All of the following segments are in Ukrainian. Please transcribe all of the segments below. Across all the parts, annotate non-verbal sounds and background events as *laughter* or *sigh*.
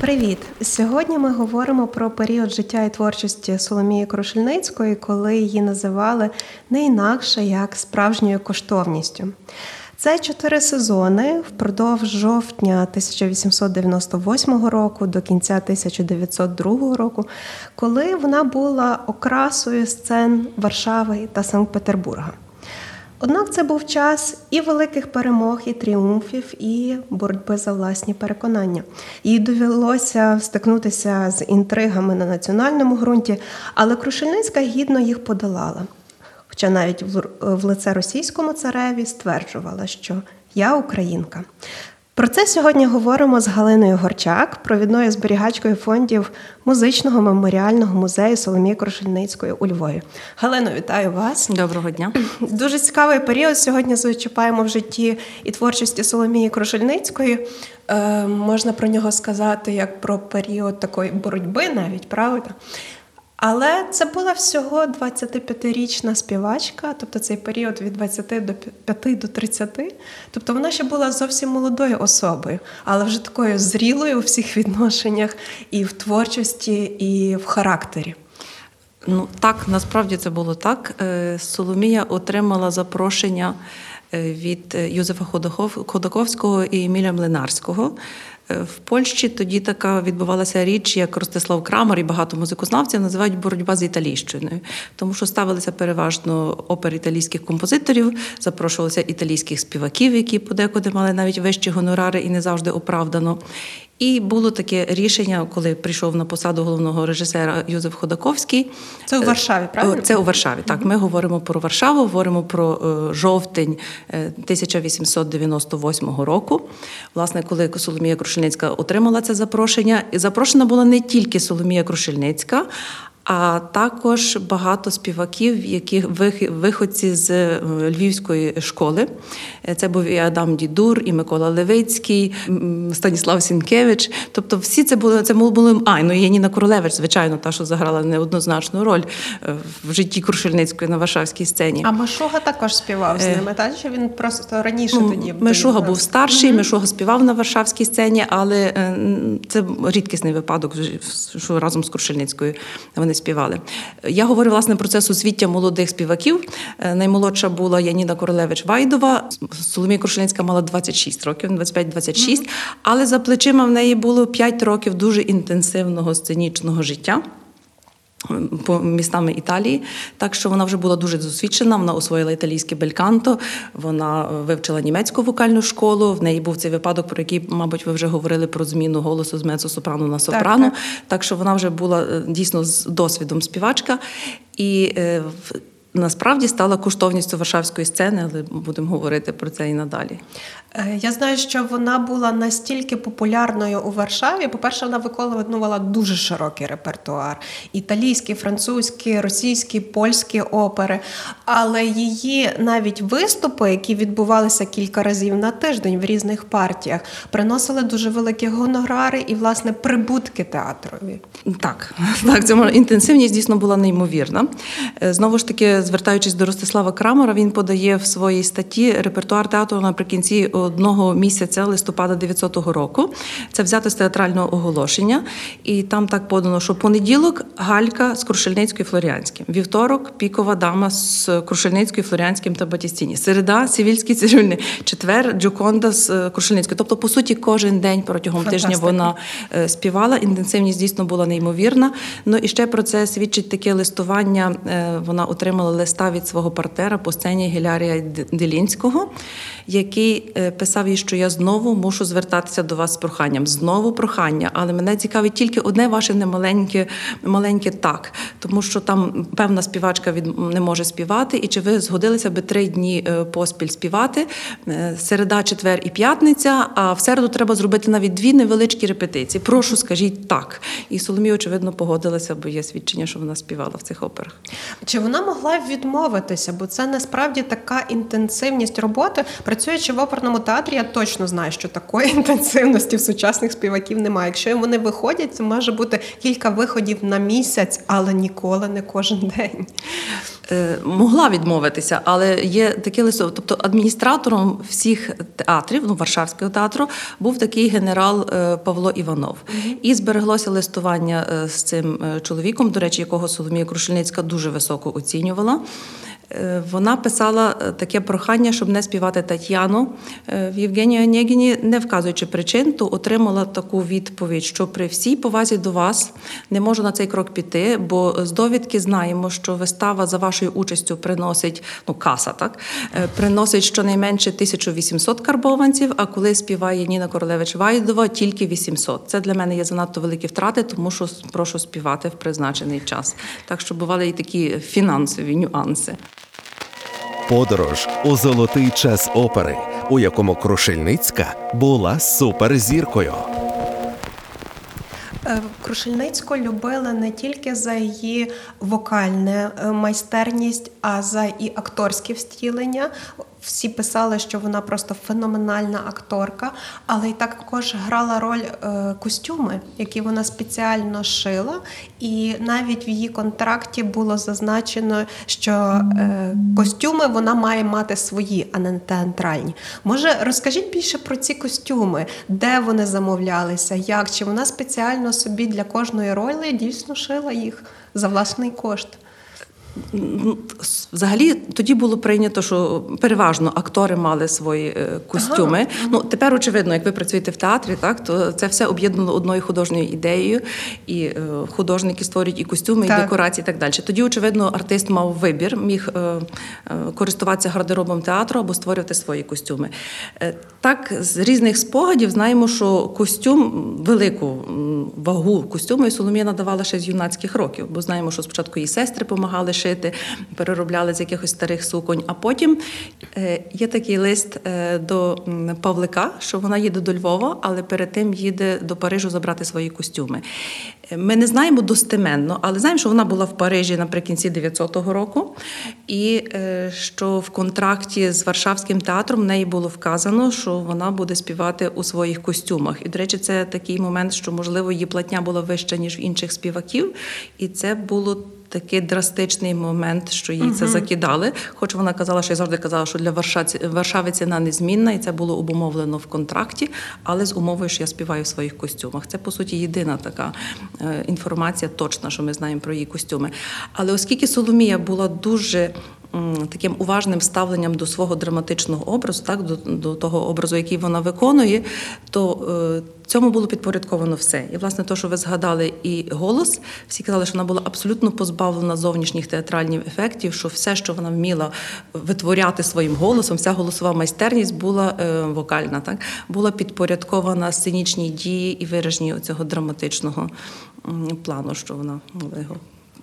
Привіт! Сьогодні ми говоримо про період життя і творчості Соломії Крушельницької, коли її називали не інакше як справжньою коштовністю. Це чотири сезони впродовж жовтня 1898 року до кінця 1902 року, коли вона була окрасою сцен Варшави та Санкт-Петербурга. Однак це був час і великих перемог, і тріумфів, і боротьби за власні переконання. Їй довелося стикнутися з інтригами на національному ґрунті, але Крушельницька гідно їх подолала. Хоча навіть в лице російському цареві стверджувала, що я українка. Про це сьогодні говоримо з Галиною Горчак, провідною зберігачкою фондів музичного меморіального музею Соломії Крушельницької у Львові. Галино, вітаю вас. Доброго дня. *clears throat* Дуже зцікавий період. Сьогодні зачіпаємо в житті і творчості Соломії Крушельницької. Е, Можна про нього сказати як про період такої боротьби, навіть правда. Але це була всього 25-річна співачка, тобто цей період від 20 до 5 до 30. Тобто вона ще була зовсім молодою особою, але вже такою зрілою у всіх відношеннях і в творчості, і в характері. Ну так, насправді це було так. Е, Соломія отримала запрошення е, від Юзефа Ходаковського і Еміля Млинарського. Е, в Польщі тоді така відбувалася річ, як Ростислав Крамер і багато музикознавців називають боротьба з італійщиною, тому що ставилися переважно опери італійських композиторів, запрошувалися італійських співаків, які подекуди мали навіть вищі гонорари і не завжди оправдано. І було таке рішення, коли прийшов на посаду головного режисера Юзеф Ходаковський. Це у Варшаві, правильно? Це у Варшаві. Так, ми говоримо про Варшаву, говоримо про жовтень 1898 року. Власне, коли Соломія Крушельницька отримала це запрошення, і запрошена була не тільки Соломія Крушельницька, а також багато співаків, які виходці з е, львівської школи. Це був і Адам Дідур, і Микола Левицький, Станіслав Сінкевич. Тобто, всі це були це були а, ну і Яніна Королевич, звичайно, та що заграла неоднозначну роль е, в житті Крушельницької на Варшавській сцені. А Машуга також співав з ними, так? Чи він просто раніше ну, тоді Мишуга був старший, mm-hmm. Мишуга співав на Варшавській сцені, але це рідкісний випадок, що разом з Крушельницькою вони співали. Я говорю власне про це суцвіття молодих співаків. Наймолодша була Яніна Королевич Вайдова. Соломія Крушельницька мала 26 років, 25-26, mm-hmm. але за плечима в неї було 5 років дуже інтенсивного сценічного життя. По містами Італії, так що вона вже була дуже досвідчена. Вона освоїла італійське бельканто, вона вивчила німецьку вокальну школу. В неї був цей випадок, про який, мабуть, ви вже говорили про зміну голосу з мецо-сопрано на сопрано. Так, так. так що вона вже була дійсно з досвідом співачка. І е, насправді стала коштовністю Варшавської сцени, але будемо говорити про це і надалі. Я знаю, що вона була настільки популярною у Варшаві. По-перше, вона виконувала дуже широкий репертуар: італійські, французькі, російські, польські опери. Але її навіть виступи, які відбувалися кілька разів на тиждень в різних партіях, приносили дуже великі гонорари і, власне, прибутки театрові. Так, *laughs* так, ця інтенсивність дійсно була неймовірна. Знову ж таки, звертаючись до Ростислава Крамера, він подає в своїй статті репертуар театру наприкінці одного місяця листопада 900 року. Це взято з театрального оголошення, і там так подано, що понеділок Галька з Крушельницькою Флоріанським, вівторок пікова дама з Крушельницькою, Флоріанським та Батістіні. Середа Сівільський цирюльний, четвер Джоконда з е, Крушельницькою. Тобто, по суті, кожен день протягом Фантастика. тижня вона е, співала. Інтенсивність дійсно була неймовірна. Ну і ще про це свідчить таке листування. Е, вона отримала листа від свого партнера по сцені Гілярія Делінського, який е, писав їй, що я знову мушу звертатися до вас з проханням. Знову прохання, але мене цікавить тільки одне ваше немаленьке маленьке так, тому що там певна співачка від не може співати. І чи ви згодилися би три дні е, поспіль співати? Е, Середа, четвер і п'ятниця. А в середу треба зробити навіть дві невеличкі репетиції. Прошу, скажіть так. І Соломія, очевидно, погодилася, бо є свідчення, що вона співала в цих операх. Чи вона могла відмовитися? Бо це насправді така інтенсивність роботи. Працюючи в оперному театрі, я точно знаю, що такої *laughs* інтенсивності в сучасних співаків немає. Якщо вони виходять, це може бути кілька виходів на місяць, але ніколи не кожен день. Е, Могла відмовитися, але є таке лисо. Тобто адміністратором всіх театрів, ну Варшавського театру, був такий генерал е, Павло Іванов. І збереглося листування е, з цим чоловіком, до речі, якого Соломія Крушельницька дуже високо оцінювала. 네. Вона писала е, таке прохання, щоб не співати Тетяну Е, в Євгенії Онєгіні, не вказуючи причин, то отримала таку відповідь, що при всій повазі до вас не можу на цей крок піти, бо з довідки знаємо, що вистава за вашою участю приносить ну каса, так е, приносить щонайменше 1800 карбованців. А коли співає Ніна Королевич Вайдова, тільки 800. Це для мене є занадто великі втрати, тому що прошу співати в призначений час. Так що бували і такі фінансові нюанси. Подорож у золотий час опери, у якому Крушельницька була суперзіркою. Е, Крушельницьку любили не тільки за її вокальне е, майстерність, а за і акторське втілення. Всі писали, що вона просто феноменальна акторка, але й також грала роль е, костюми, які вона спеціально шила. І навіть в її контракті було зазначено, що е, костюми вона має мати свої, а не театральні. Може, розкажіть більше про ці костюми, де вони замовлялися, як чи вона спеціально собі для кожної ролі дійсно шила їх за власний кошт. Ну, Взагалі тоді було прийнято, що переважно актори мали свої е, костюми. Ну тепер, очевидно, як ви працюєте в театрі, так то це все об'єднано одною художньою ідеєю, і е, художники створюють і костюми, Так. і декорації, і так далі. Тоді, очевидно, артист мав вибір, міг е, користуватися гардеробом театру або створювати свої костюми. Так, з різних спогадів знаємо, що костюм велику вагу костюму і Соломія надавала ще з юнацьких років, бо знаємо, що спочатку її сестри допомагали шити, переробляли з якихось старих суконь. А потім е, є такий лист е, до Павлика, що вона їде до Львова, але перед тим їде до Парижу забрати свої костюми. Е, Ми не знаємо достеменно, але знаємо, що вона була в Парижі наприкінці 900-го року, і що в контракті з Варшавським театром в неї було вказано, що вона буде співати у своїх костюмах. І, до речі, це такий момент, що можливо її платня була вища ніж в інших співаків, і це було. Такий драстичний момент, що їй це закидали. Хоч вона казала, що я завжди казала, що для Варшави ціна незмінна, і це було обумовлено в контракті, але з умовою, що я співаю в своїх костюмах. Це по суті єдина така е, інформація точна, що ми знаємо про її костюми. Але оскільки Соломія була дуже таким уважним ставленням до свого драматичного образу, так до, до того образу, який вона виконує, то е, цьому було підпорядковано все. І власне, те, що ви згадали, і голос, всі казали, що вона була абсолютно позбавлена зовнішніх театральних ефектів, що все, що вона вміла витворяти своїм голосом, вся голосова майстерність була е, вокальна, так була підпорядкована сценічній дії і вираженні цього драматичного плану, що вона його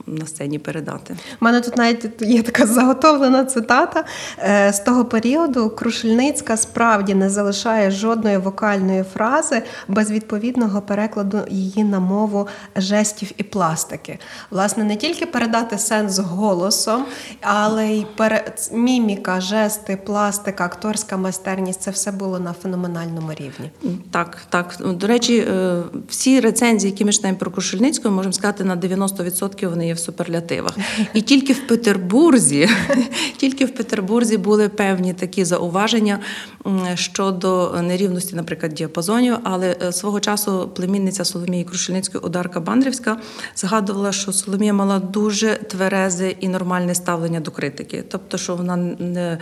на сцені передати. У мене тут навіть є така заготовлена цитата. Е, З того періоду Крушельницька справді не залишає жодної вокальної фрази без відповідного перекладу її на мову жестів і пластики. Власне, не тільки передати сенс голосом, але й пере... міміка, жести, пластика, акторська майстерність це все було на феноменальному рівні. Так, так. До речі, е, всі рецензії, які ми читаємо про Крушельницьку, можемо сказати, на 90% вони є в суперлятивах. І тільки в Петербурзі, *laughs* тільки в Петербурзі були певні такі зауваження щодо нерівності, наприклад, діапазонів. Але е, свого часу племінниця Соломії Крушельницької Одарка Бандрівська згадувала, що Соломія мала дуже тверезе і нормальне ставлення до критики. Тобто, що вона не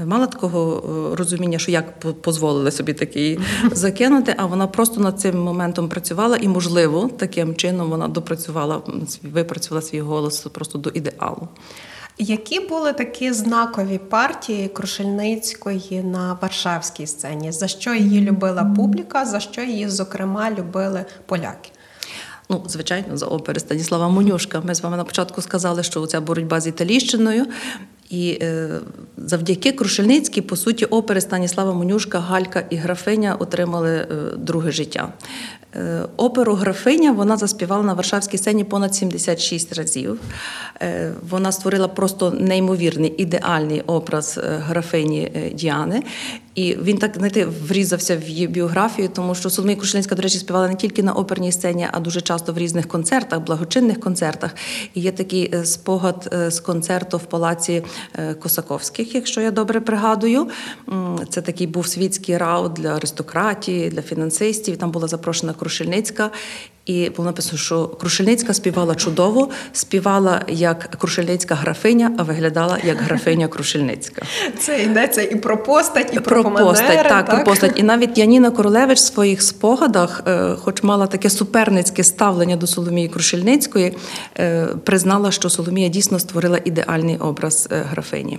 е, мала такого е, розуміння, що як дозволили собі такий *laughs* закинути, а вона просто над цим моментом працювала, і, можливо, таким чином вона допрацювала, випрацювала свій голос просто до ідеалу. Які були такі знакові партії Крушельницької на Варшавській сцені? За що її любила публіка, за що її, зокрема, любили поляки? Ну, звичайно, за опери Станіслава Монюшка. Ми з вами на початку сказали, що ця боротьба з італійщиною. І е, завдяки Крушельницькій, по суті, опери Станіслава Монюшка, Галька і Графиня отримали е, друге життя. Е, оперу Графиня вона заспівала на Варшавській сцені понад 76 разів. Е, вона створила просто неймовірний ідеальний образ е, графині Діани. І він так знаєте, врізався в її біографію, тому що Соломія Крушельницька, до речі, співала не тільки на оперній сцені, а дуже часто в різних концертах, благочинних концертах. І є такий е, спогад е, з концерту в палаці е, Косаковських, якщо я добре пригадую. Це такий був світський раут для аристократії, для фінансистів. Там була запрошена Крушельницька. І було написано, що Крушельницька співала чудово, співала як Крушельницька графиня, а виглядала як графиня Крушельницька. Це йдеться і про постать, і про, Про постать, так, про постать. І навіть Яніна Королевич в своїх спогадах, е, хоч мала таке суперницьке ставлення до Соломії Крушельницької, е, признала, що Соломія дійсно створила ідеальний образ е, графині.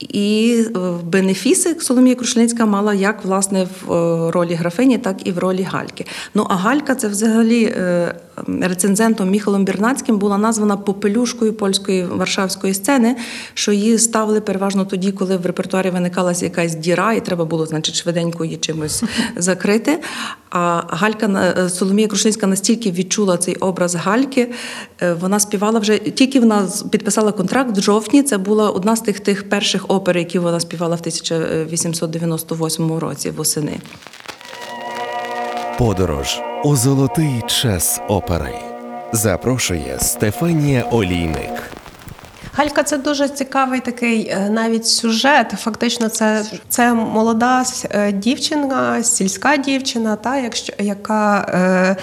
І е, бенефіси Соломія Крушельницька мала як власне в е, ролі графині, так і в ролі Гальки. Ну а Галька це взагалі е, рецензентом Міхалом Бірнацьким була названа попелюшкою польської варшавської сцени, що її ставили переважно тоді, коли в репертуарі виникалася якась діра, і треба було, значить, швиденько її чимось *laughs* закрити. А Галька Соломія Крушельницька настільки відчула цей образ Гальки, вона співала вже тільки вона підписала контракт в жовтні. Це була одна з тих тих перших опер, які вона співала в 1898 році восени. Подорож у золотий час опери. Запрошує Стефанія Олійник. Галька це дуже цікавий такий е, навіть сюжет. Фактично, це, це молода е, дівчина, сільська дівчина, та, якщо, яка е,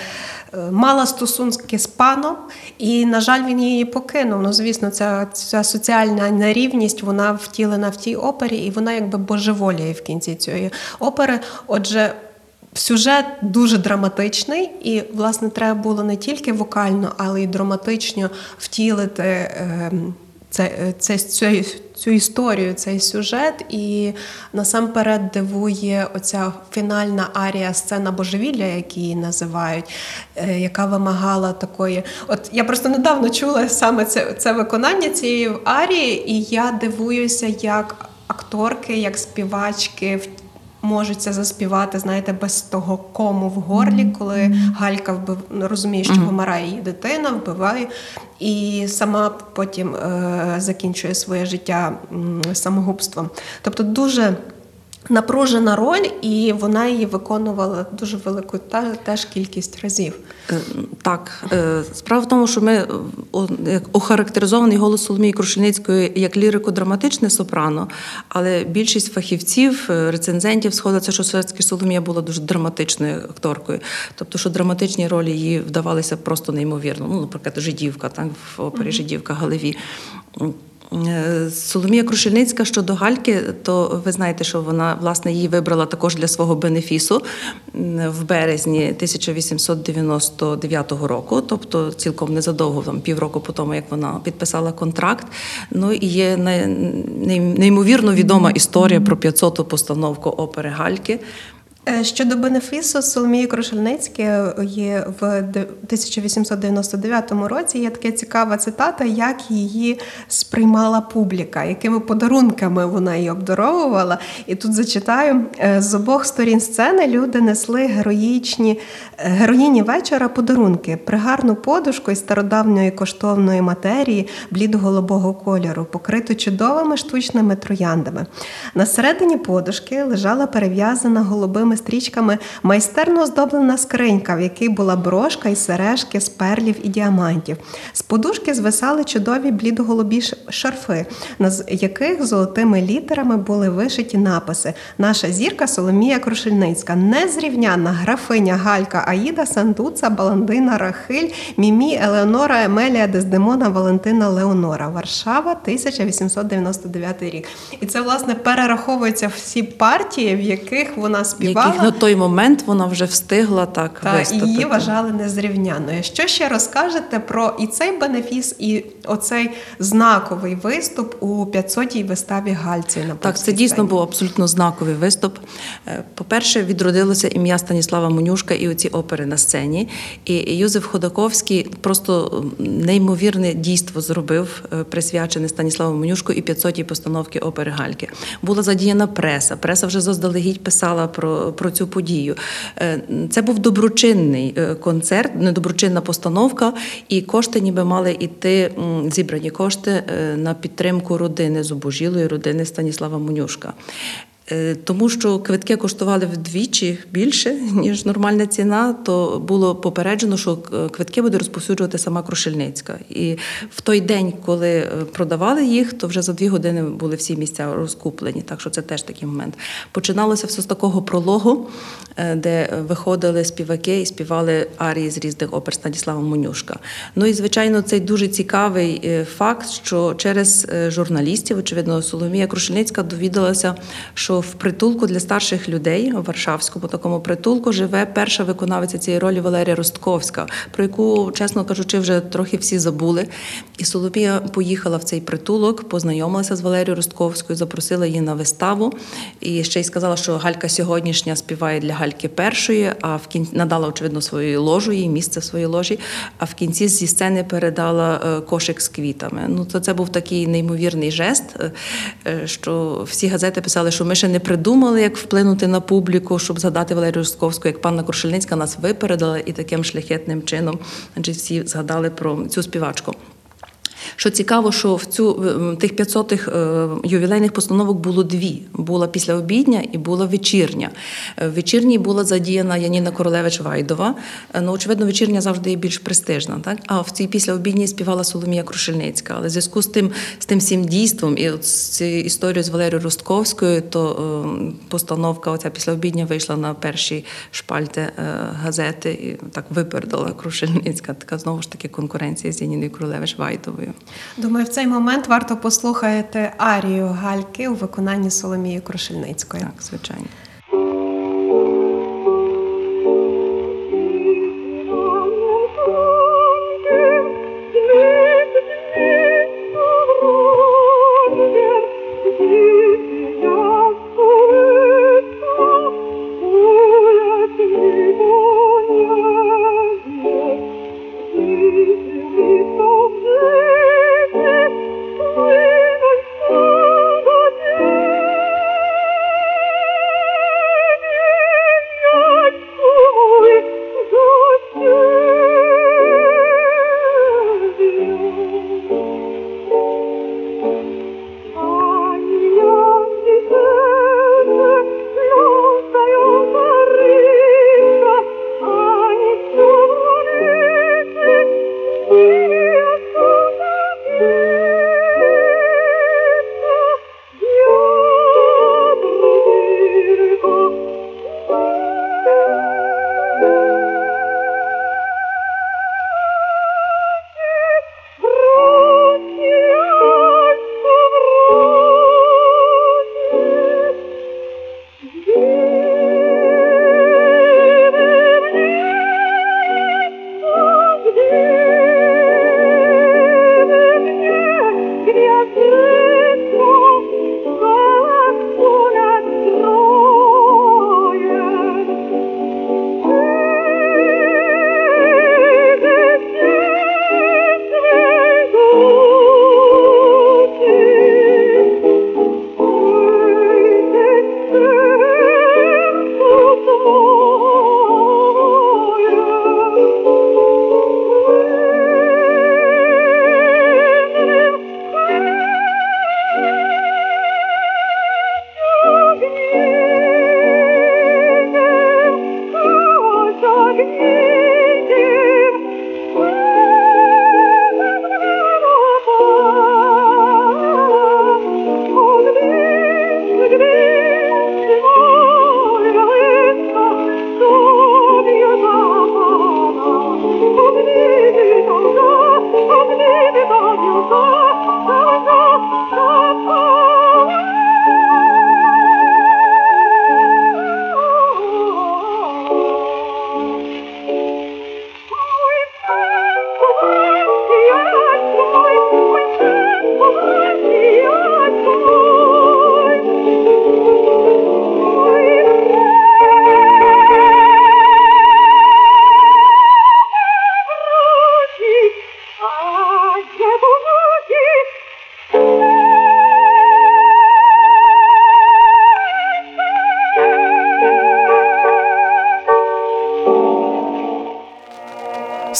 мала стосунки з паном, і, на жаль, він її покинув. Ну, звісно, ця, ця соціальна нерівність вона втілена в тій опері, і вона якби божеволіє в кінці цієї опери. Отже, Сюжет дуже драматичний, і, власне, треба було не тільки вокально, але й драматично втілити е, це, це, цю, цю історію, цей сюжет. І насамперед дивує оця фінальна арія сцена божевілля, які її називають, е, яка вимагала такої. От я просто недавно чула саме це, це виконання цієї арії, і я дивуюся, як акторки, як співачки. Можуть це заспівати, знаєте, без того кому в горлі, коли Галька вбив, ну, розуміє, що помирає її дитина, вбиває, і сама потім е, закінчує своє життя самогубством. Тобто дуже напружена роль, і вона її виконувала дуже велику та, теж кількість разів. Е, Так, е, справа в тому, що ми охарактеризований голос Соломії Крушельницької як лірико-драматичне сопрано, але більшість фахівців, е, рецензентів сходиться, що все-таки Соломія була дуже драматичною акторкою. Тобто, що драматичні ролі їй вдавалися просто неймовірно. Ну, наприклад, жидівка, так, в опері Жидівка Галеві. Е, Соломія Крушельницька щодо Гальки, то ви знаєте, що вона власне її вибрала також для свого бенефісу в березні 1899 року, тобто цілком незадовго, там півроку по тому, як вона підписала контракт. Ну і є неймовірно відома історія про 500-ту постановку опери Гальки. Е, Щодо бенефісу Соломії Крушельницької є в 1899 році. Є така цікава цитата, як її сприймала публіка, якими подарунками вона її обдаровувала. І тут зачитаю: Е, з обох сторін сцени люди несли героїчні е, героїні вечора подарунки, пригарну подушку із стародавньої коштовної матерії блідо-голубого кольору, покриту чудовими штучними трояндами. На середині подушки лежала перев'язана голубими стрічками майстерно оздоблена скринька, в якій була брошка і сережки з перлів і діамантів. З подушки звисали чудові блідоголубі шарфи, на яких золотими літерами були вишиті написи: Наша зірка Соломія Крушельницька, незрівняна графиня Галька Аїда Сандуца, Баландина Рахиль, Мімі Елеонора Емелія Дездемона Валентина Леонора. Варшава, 1899 рік. І це власне перераховуються всі партії, в яких вона співала. Співала. на той момент вона вже встигла так Та і виступити. її вважали незрівнянною. Що ще розкажете про і цей бенефіс, і оцей знаковий виступ у 500-й виставі Гальці на Так, це дійсно був абсолютно знаковий виступ. Е, По-перше, відродилося ім'я Станіслава Монюшка і оці опери на сцені. І Юзеф Ходаковський просто неймовірне дійство зробив, е, присвячене Станіславу Монюшку і 500-й постановки опери Гальки. Була задіяна преса. Преса вже заздалегідь писала про, про цю подію. Е, Це був доброчинний е, концерт, недоброчинна постановка, і кошти ніби мали йти, зібрані кошти е, на підтримку родини зубожілої родини Станіслава Монюшка. Е, Тому що квитки коштували вдвічі більше, *laughs* ніж нормальна ціна, то було попереджено, що е, квитки буде розповсюджувати сама Крушельницька. І в той день, коли е, продавали їх, то вже за дві години були всі місця розкуплені. Так що це теж такий момент. Починалося все з такого прологу, де виходили співаки і співали арії з різних опер Станіслава Монюшка. Ну і звичайно, цей дуже цікавий факт, що через журналістів, очевидно, Соломія Крушельницька довідалася, що в притулку для старших людей у Варшавському такому притулку живе перша виконавиця цієї ролі Валерія Ростковська, про яку, чесно кажучи, вже трохи всі забули. І Соломія поїхала в цей притулок, познайомилася з Валерією Ростковською, запросила її на виставу і ще й сказала, що Галька сьогоднішня співає для Гальки першої, а в кінці надала, очевидно, свою ложу, їй місце в своїй ложі, а в кінці зі сцени передала е, кошик з квітами. Ну, то це був такий неймовірний жест, е, е, що всі газети писали, що ми ще не придумали, як вплинути на публіку, щоб згадати Валерію Ростковську, як панна Крушельницька нас випередила і таким шляхетним чином значить, всі згадали про цю співачку. Що цікаво, що в цю тих 500 е, ювілейних постановок було дві: була післяобідня і була вечірня. Е, В вечірній була задіяна Яніна Королевич Вайдова. Е, Ну, очевидно, вечірня завжди є більш престижна. Так? А в цій післяобідній співала Соломія Крушельницька. Але в зв'язку з тим, з тим всім дійством і з цією історією з Валерією Ростковською, то постановка оця післяобідня вийшла на перші шпальти газети і так випередила Крушельницька. Така знову ж таки конкуренція з Яніною Королевич Вайдовою. Думаю, в цей момент варто послухати арію Гальки у виконанні Соломії Крушельницької. Так, звичайно.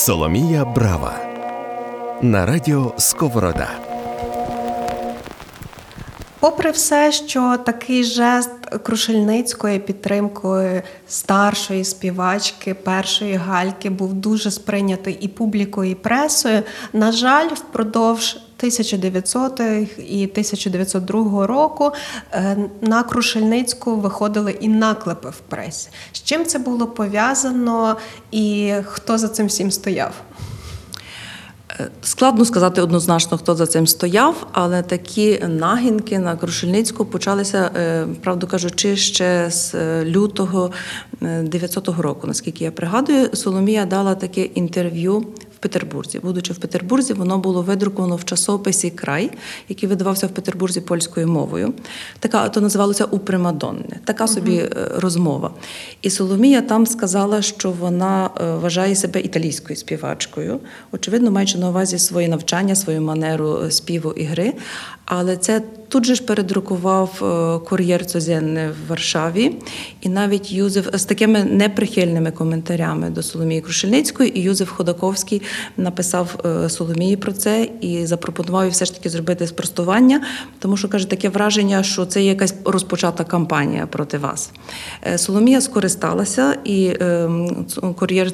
Соломія Брава на радіо Сковорода. Попри все, що такий жест Крушельницької підтримкою старшої співачки, першої гальки був дуже сприйнятий і публікою, і пресою. На жаль, впродовж 1900 і 1902 року е, на Крушельницьку виходили і наклепи в пресі. З чим це було пов'язано, і хто за цим всім стояв? Складно сказати однозначно, хто за цим стояв, але такі нагінки на Крушельницьку почалися, е, правду кажучи, ще з е, лютого 900 року. Наскільки я пригадую, Соломія дала таке інтерв'ю Петербурзі. Будучи в Петербурзі, воно було видруковано в часописі Край, який видавався в Петербурзі польською мовою. Така то називалося у Примадонне, Така собі е, розмова. І Соломія там сказала, що вона е, вважає себе італійською співачкою, очевидно, маючи на увазі своє навчання, свою манеру е, співу і гри. Але це тут же ж передрукував е, кур'єр Цозенне в Варшаві, і навіть Юзеф з такими неприхильними коментарями до Соломії Крушельницької, і Юзеф Ходаковський написав е, Соломії про це і запропонував все ж таки зробити спростування, тому що каже таке враження, що це якась розпочата кампанія проти вас. Е, Соломія скористалася і е, кур'єр.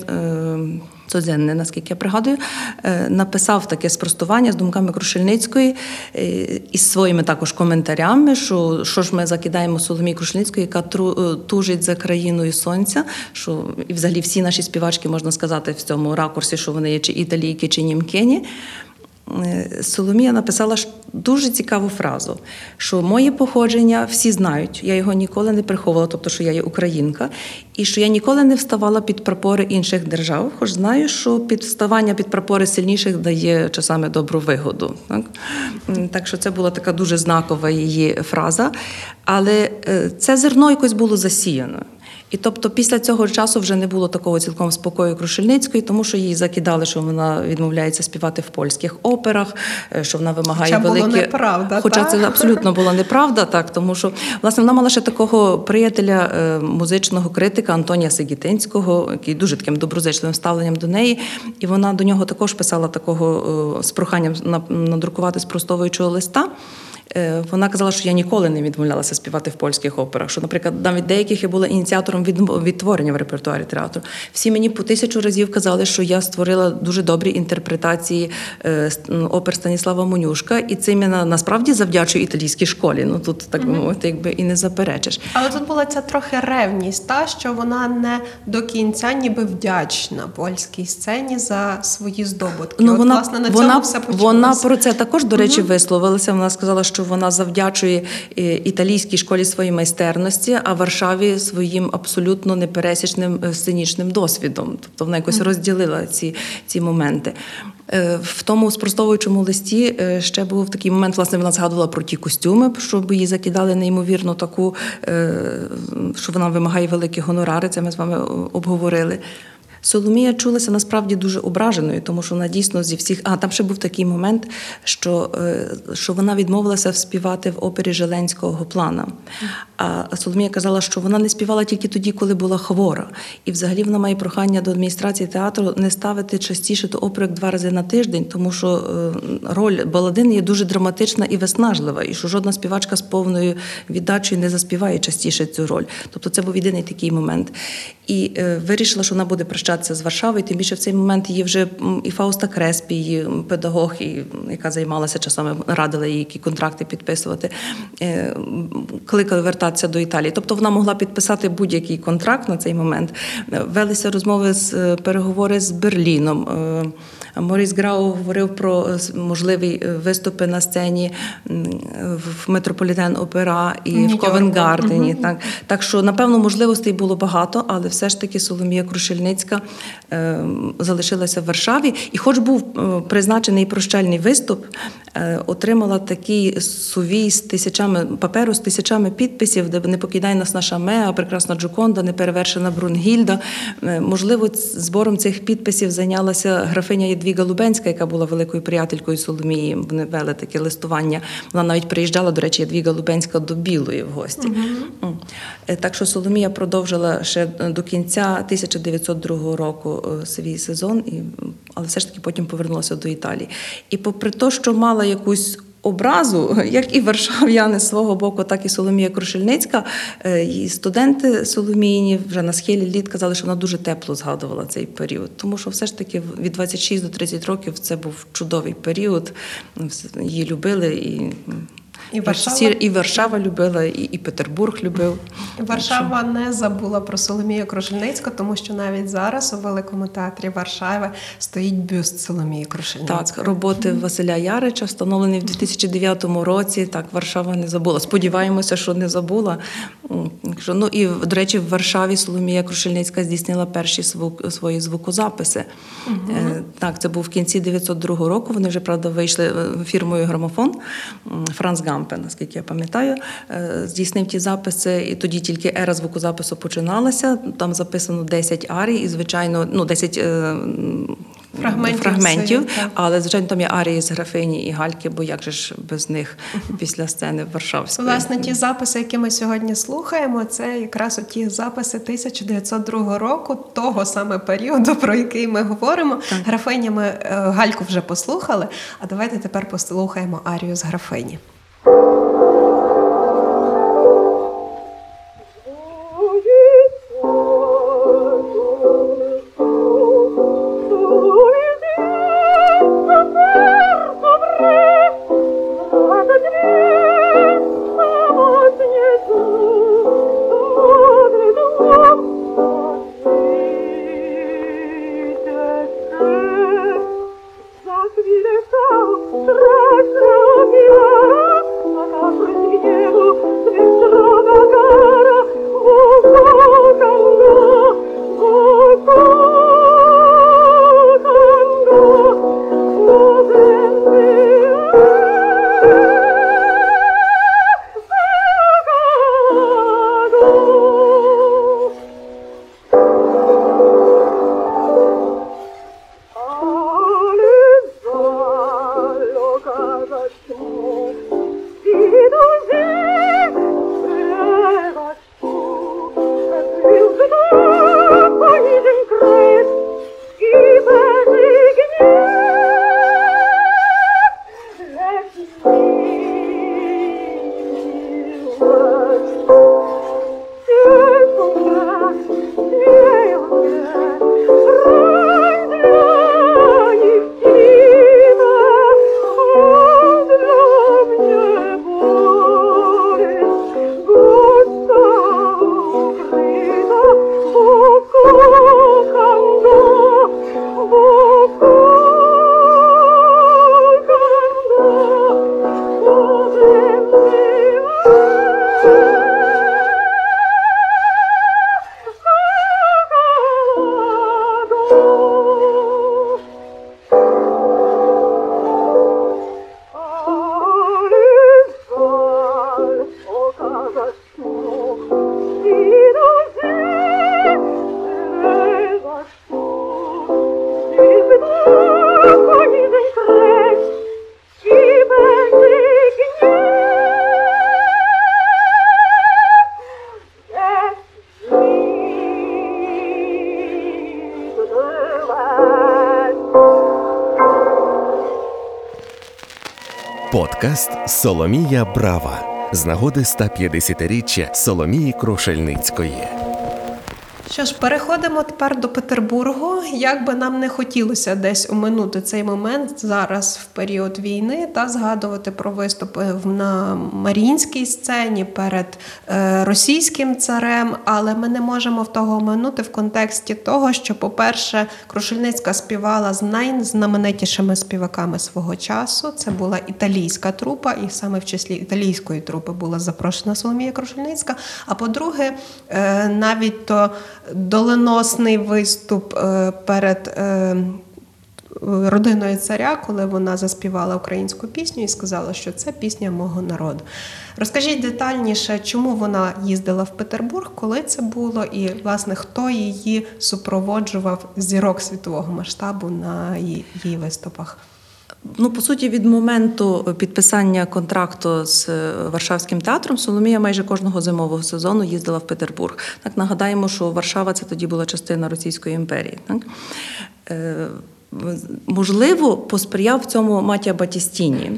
Е, наскільки я пригадую, е, написав таке спростування з думками Крушельницької е, із своїми також коментарями, що що ж ми закидаємо Соломії Крушельницької, яка е, тужить за країною сонця. Що і взагалі всі наші співачки можна сказати в цьому ракурсі, що вони є чи італійки, чи німкені. Е, Соломія написала дуже цікаву фразу, що моє походження всі знають, я його ніколи не приховувала, тобто, що я є українка, і що я ніколи не вставала під прапори інших держав, хоч знаю, що підставання під прапори сильніших дає часами добру вигоду. Так, так що це була така дуже знакова її фраза. Але е, це зерно якось було засіяно. І тобто після цього часу вже не було такого цілком спокою Крушельницької, тому що їй закидали, що вона відмовляється співати в польських операх, е, що вона вимагає Хоча було неправда, Хоча так? це абсолютно була неправда, так тому що власне вона мала ще такого приятеля е, музичного критика Антонія Сигітинського, який дуже таким доброзичливим ставленням до неї. І вона до нього також писала такого е, з проханням на- надрукувати спростовуючого листа. Е, Вона казала, що я ніколи не відмовлялася співати в польських операх. Що, наприклад, навіть деяких я була ініціатором від- відтворення в репертуарі театру. Всі мені по тисячу разів казали, що я створила дуже добрі інтерпретації е, опер Станіслава Монюшка, і цим я на- насправді завдячую італійській школі. Ну тут так би мовити, якби і не заперечиш. Але тут була ця трохи ревність, та що вона не до кінця ніби вдячна польській сцені за свої здобутки. Ну, От, вона, власне, на вона, цьому все почалося. вона про це також, до речі, висловилася. Вона сказала, що вона завдячує е, італійській школі своїй майстерності, а Варшаві своїм абсолютно непересічним е, сценічним досвідом. Тобто вона якось розділила ці, ці моменти. Е, В тому спростовуючому листі ще був такий момент, власне, вона згадувала про ті костюми, щоб її закидали неймовірно таку, що вона вимагає великі гонорари. Це ми з вами обговорили. Соломія чулася насправді дуже ображеною, тому що вона дійсно зі всіх. А там ще був такий момент, що, е, що вона відмовилася співати в опері Желенського Гоплана. А Соломія казала, що вона не співала тільки тоді, коли була хвора. І взагалі вона має прохання до адміністрації театру не ставити частіше до опери як два рази на тиждень, тому що е, роль баладини є дуже драматична і виснажлива, і що жодна співачка з повною віддачею не заспіває частіше цю роль. Тобто це був єдиний такий момент. І е, вирішила, що вона буде прощатися з Варшавою. Тим більше в цей момент її вже і Фауста Креспі, і педагог, і, яка займалася часами, радила їй, які контракти підписувати, е, кликали вертатися до Італії. Тобто вона могла підписати будь-який контракт на цей момент. Е, Велися розмови з е, переговори з Берліном. Моріс Грау говорив про е, можливі е, виступи на сцені в Метрополітен Опера і в Нью-Йорку. Ковенгардені. Так, так що, напевно, можливостей було багато, але все ж таки Соломія Крушельницька е, залишилася в Варшаві. І, хоч був е, призначений прощальний виступ, е, отримала такий сувій з тисячами паперу з тисячами підписів, де не покидай нас наша Меа, прекрасна Джоконда, неперевершена Брунгільда. Е, можливо, збором цих підписів зайнялася графиня Єдвіга Лубенська, яка була великою приятелькою Соломії. Вони вели таке листування. Вона навіть приїжджала, до речі, Дві Лубенська до Білої в гості. Е, Так що Соломія продовжила ще е, до кінця 1902 року е, свій сезон, але все ж таки потім повернулася до Італії. І попри те, що мала якусь образу, *laughs* як і варшав'яни з свого боку, так і Соломія Крушельницька, е, і студенти Соломіїні вже на схилі літ казали, що вона дуже тепло згадувала цей період. Тому що все ж таки від 26 до 30 років це був чудовий період. Її любили і. І Варшава? всі- і Варшава любила, і, і Петербург любив. Варшава не забула про Соломію Крушельницьку, тому що навіть зараз у Великому театрі Варшави стоїть бюст Соломії Крушельницької. Так, роботи Василя Ярича, встановлені в 2009 році. Так, Варшава не забула. Сподіваємося, що не забула. Ну і до речі, в Варшаві Соломія Крушельницька здійснила перші звук- свої звукозаписи. Е, Так, це був в кінці 902 року. Вони вже правда вийшли е, фірмою грамофон. Франц Гампе, наскільки я пам'ятаю, е, здійснив ті записи, і тоді тільки ера звукозапису починалася. Там записано 10 арій, і звичайно, ну 10 е, Фрагментів фрагментів своїх, але звичайно там є арії з графині і гальки, бо як же ж без них після сцени Варшавської. Власне, ті записи, які ми сьогодні слухаємо, це якраз ті записи 1902 року, того саме періоду, *laughs* про який ми говоримо. Графині ми е, Гальку вже послухали. А давайте тепер послухаємо арію з графині. you. Подкаст Соломія Брава з нагоди 150-річчя Соломії Крушельницької. Що ж, переходимо тепер до Петербургу. Як би нам не хотілося десь оминути цей момент зараз в період війни та згадувати про виступи на Маріїнській сцені перед е, російським царем, але ми не можемо в того оминути в контексті того, що, по-перше, Крушельницька співала з найзнаменитішими співаками свого часу. Це була італійська трупа, і саме в числі італійської трупи була запрошена Соломія Крушельницька. А по-друге, е, навіть то доленосний виступ е, перед е, родиною царя, коли вона заспівала українську пісню і сказала, що це пісня мого народу. Розкажіть детальніше, чому вона їздила в Петербург, коли це було, і власне хто її супроводжував зірок світового масштабу на її, її виступах. Ну, по суті, від моменту підписання контракту з е, Варшавським театром Соломія майже кожного зимового сезону їздила в Петербург. Так нагадаємо, що Варшава це тоді була частина Російської імперії. Так? Е, Можливо, посприяв цьому Матія Батістіні,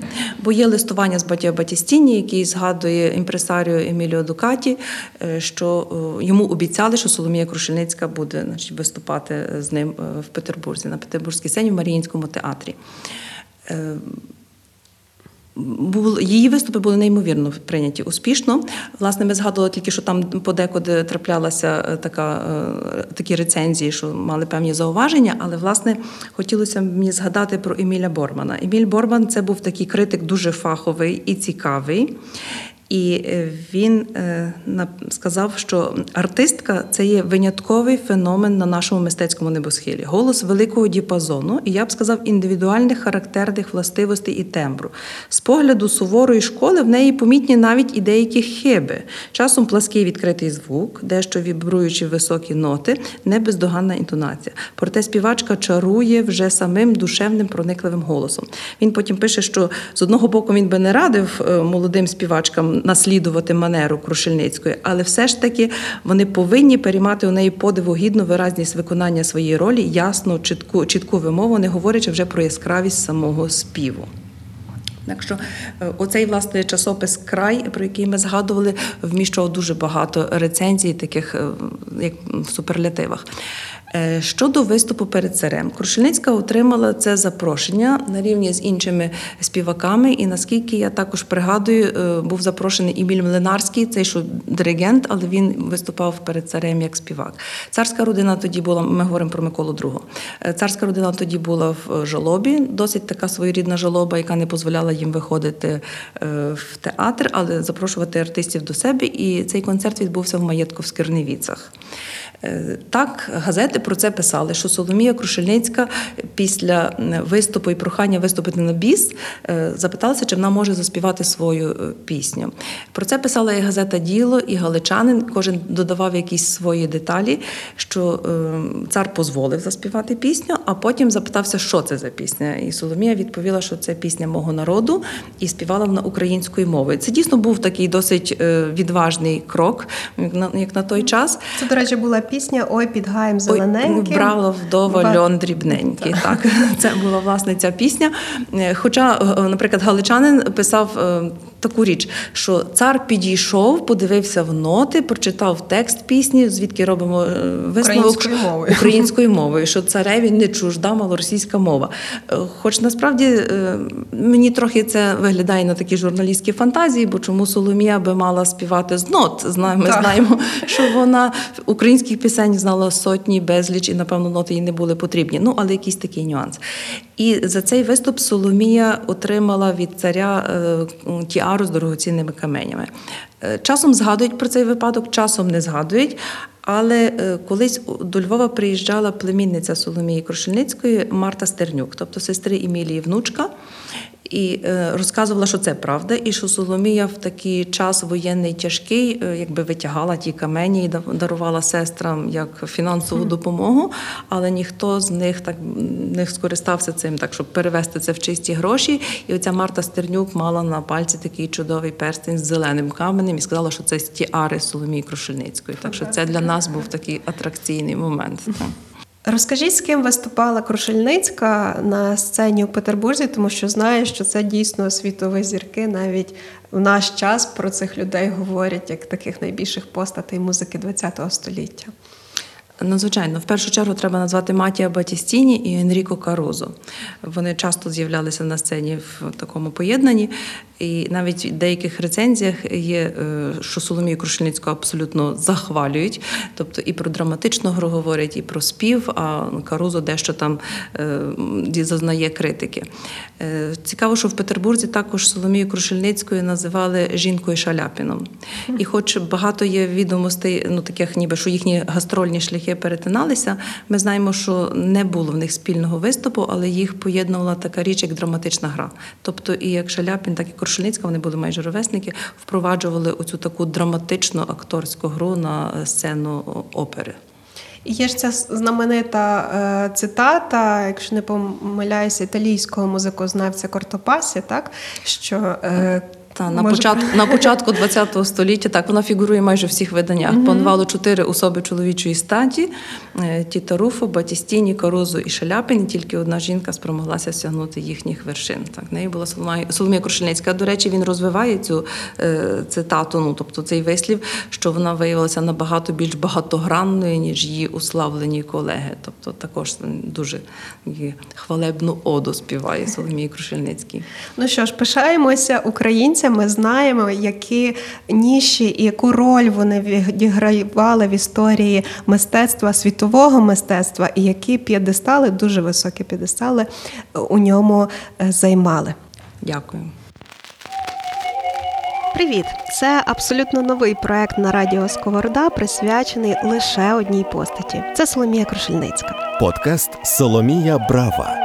бо є листування з Батія Батістіні, який згадує імпресаріо Еміліо Дукаті, е, що йому обіцяли, що Соломія Крушельницька буде значить, виступати з ним в Петербурзі на Петербурзькій сцені в Маріїнському театрі. Е, Її виступи були неймовірно прийняті успішно. Власне, ми згадували тільки, що там подекуди траплялася е, така, е, такі рецензії, що мали певні зауваження, але власне хотілося мені згадати про Еміля Бормана. Еміль Борман це був такий критик дуже фаховий і цікавий. І е, він е, сказав, що артистка це є винятковий феномен на нашому мистецькому небосхилі. Голос великого діапазону, і я б сказав, індивідуальних характерних властивостей і тембру. З погляду суворої школи в неї помітні навіть і деякі хиби. Часом плаский відкритий звук, дещо вібруючи високі ноти, не бездоганна інтонація. Проте співачка чарує вже самим душевним проникливим голосом. Він потім пише, що з одного боку він би не радив е, молодим співачкам наслідувати манеру Крушельницької, але все ж таки вони повинні переймати у неї подиву гідну виразність виконання своєї ролі, ясну, чітку, чітку вимову, не говорячи вже про яскравість самого співу. Так що е, оцей власне часопис Край, про який ми згадували, вміщував дуже багато рецензій, таких е, як в суперлятивах. Е, Щодо виступу перед царем, Крушельницька отримала це запрошення на рівні з іншими співаками. І наскільки я також пригадую, е, був запрошений Еміль Млинарський, цей що диригент, але він виступав перед царем як співак. Царська родина тоді була, ми говоримо про Миколу II. Е, Царська родина тоді була в жалобі, досить така своєрідна жалоба, яка не дозволяла їм виходити в театр, але запрошувати артистів до себе. І цей концерт відбувся в маєтку в Скирневіцах. Е, Так, газети про це писали, що Соломія Крушельницька після виступу і прохання виступити на біс е, запиталася, чи вона може заспівати свою е, пісню. Про це писала і газета Діло, і Галичанин. Кожен додавав якісь свої деталі, що цар дозволив заспівати пісню, а потім запитався, що це за пісня. І Соломія відповіла, що це пісня мого народу, і співала вона українською мовою. Це дійсно був такий досить відважний крок, як на той час. Це, до речі, була пісня Ой під гаєм зелененьким. Брала вдова Ба- льон дрібненький. Так, *laughs* це була власне ця пісня. Е, Хоча, е, наприклад, галичанин писав е, таку річ, що цар підійшов, подивився в ноти, прочитав текст пісні, звідки робимо висновок Українською мовою. українською мовою, що цареві не чужда малоросійська мова. Хоч насправді мені трохи це виглядає на такі журналістські фантазії, бо чому Соломія би мала співати з нот? Ми Так. знаємо, що вона українських пісень знала сотні, безліч, і напевно ноти їй не були потрібні. Ну, але якийсь такий нюанс. І за цей виступ Соломія отримала від царя е, тіару з дорогоцінними каменями. Е, Часом згадують про цей випадок, часом не згадують. Але е, колись до Львова приїжджала племінниця Соломії Крушельницької Марта Стернюк, тобто сестри Емілії внучка. І е, розказувала, що це правда, і що Соломія в такий час воєнний тяжкий, е, якби витягала ті камені і да- дарувала сестрам як фінансову допомогу, але ніхто з них так не скористався цим, так щоб перевести це в чисті гроші. І оця Марта Стернюк мала на пальці такий чудовий перстень з зеленим каменем і сказала, що це з тіари Соломії Крушельницької. Так що це для нас був такий атракційний момент. Розкажіть, з ким виступала Крушельницька на сцені у Петербурзі, тому що знаю, що це дійсно світові зірки. Навіть в наш час про цих людей говорять як таких найбільших постатей музики ХХ століття. Ну, звичайно, в першу чергу треба назвати Матія Батістіні і Енріко Карузо. Вони часто з'являлися на сцені в такому поєднанні, і навіть в деяких рецензіях є, е, що Соломію Крушельницьку абсолютно захвалюють. Тобто і про драматичну гру говорять, і про спів, а Карузо дещо там е, зазнає критики. Е, Цікаво, що в Петербурзі також Соломію Крушельницькою називали жінкою Шаляпіном. І хоч багато є відомостей, ну таких ніби що їхні гастрольні шляхи перетиналися, ми знаємо, що не було в них спільного виступу, але їх поєднувала така річ, як драматична гра. Тобто, і як Шаляпін, так і Крушельницька, вони були майже ровесники, впроваджували оцю таку драматичну акторську гру на сцену опери. Є ж ця знаменита е, цитата, якщо не помиляюся, італійського музикознавця Кортопасі, так що е, Та на може- початку на початку ХХ століття так вона фігурує майже в всіх виданнях. Панувало чотири особи чоловічої статі: е, Тіта Руфо, Батістіні, Карузо і Шаляпин. І тільки одна жінка спромоглася сягнути їхніх вершин. Так, нею була Соломія, Соломія Крушельницька. До речі, він розвиває цю е, цитату, ну тобто цей вислів, що вона виявилася набагато більш багатогранною, ніж її уславлені колеги. Тобто також дуже хвалебну оду співає Соломії Крушельницькій. Ну що ж, пишаємося українцями, знаємо, які ніші і яку роль вони відігравали в історії мистецтва, світового мистецтва, і які п'єдестали, дуже високі п'єдестали е, у ньому е, займали. Дякую. Привіт! Це абсолютно новий проект на радіо Сковорода, присвячений лише одній постаті. Це Соломія Крушельницька. Подкаст Соломія Брава.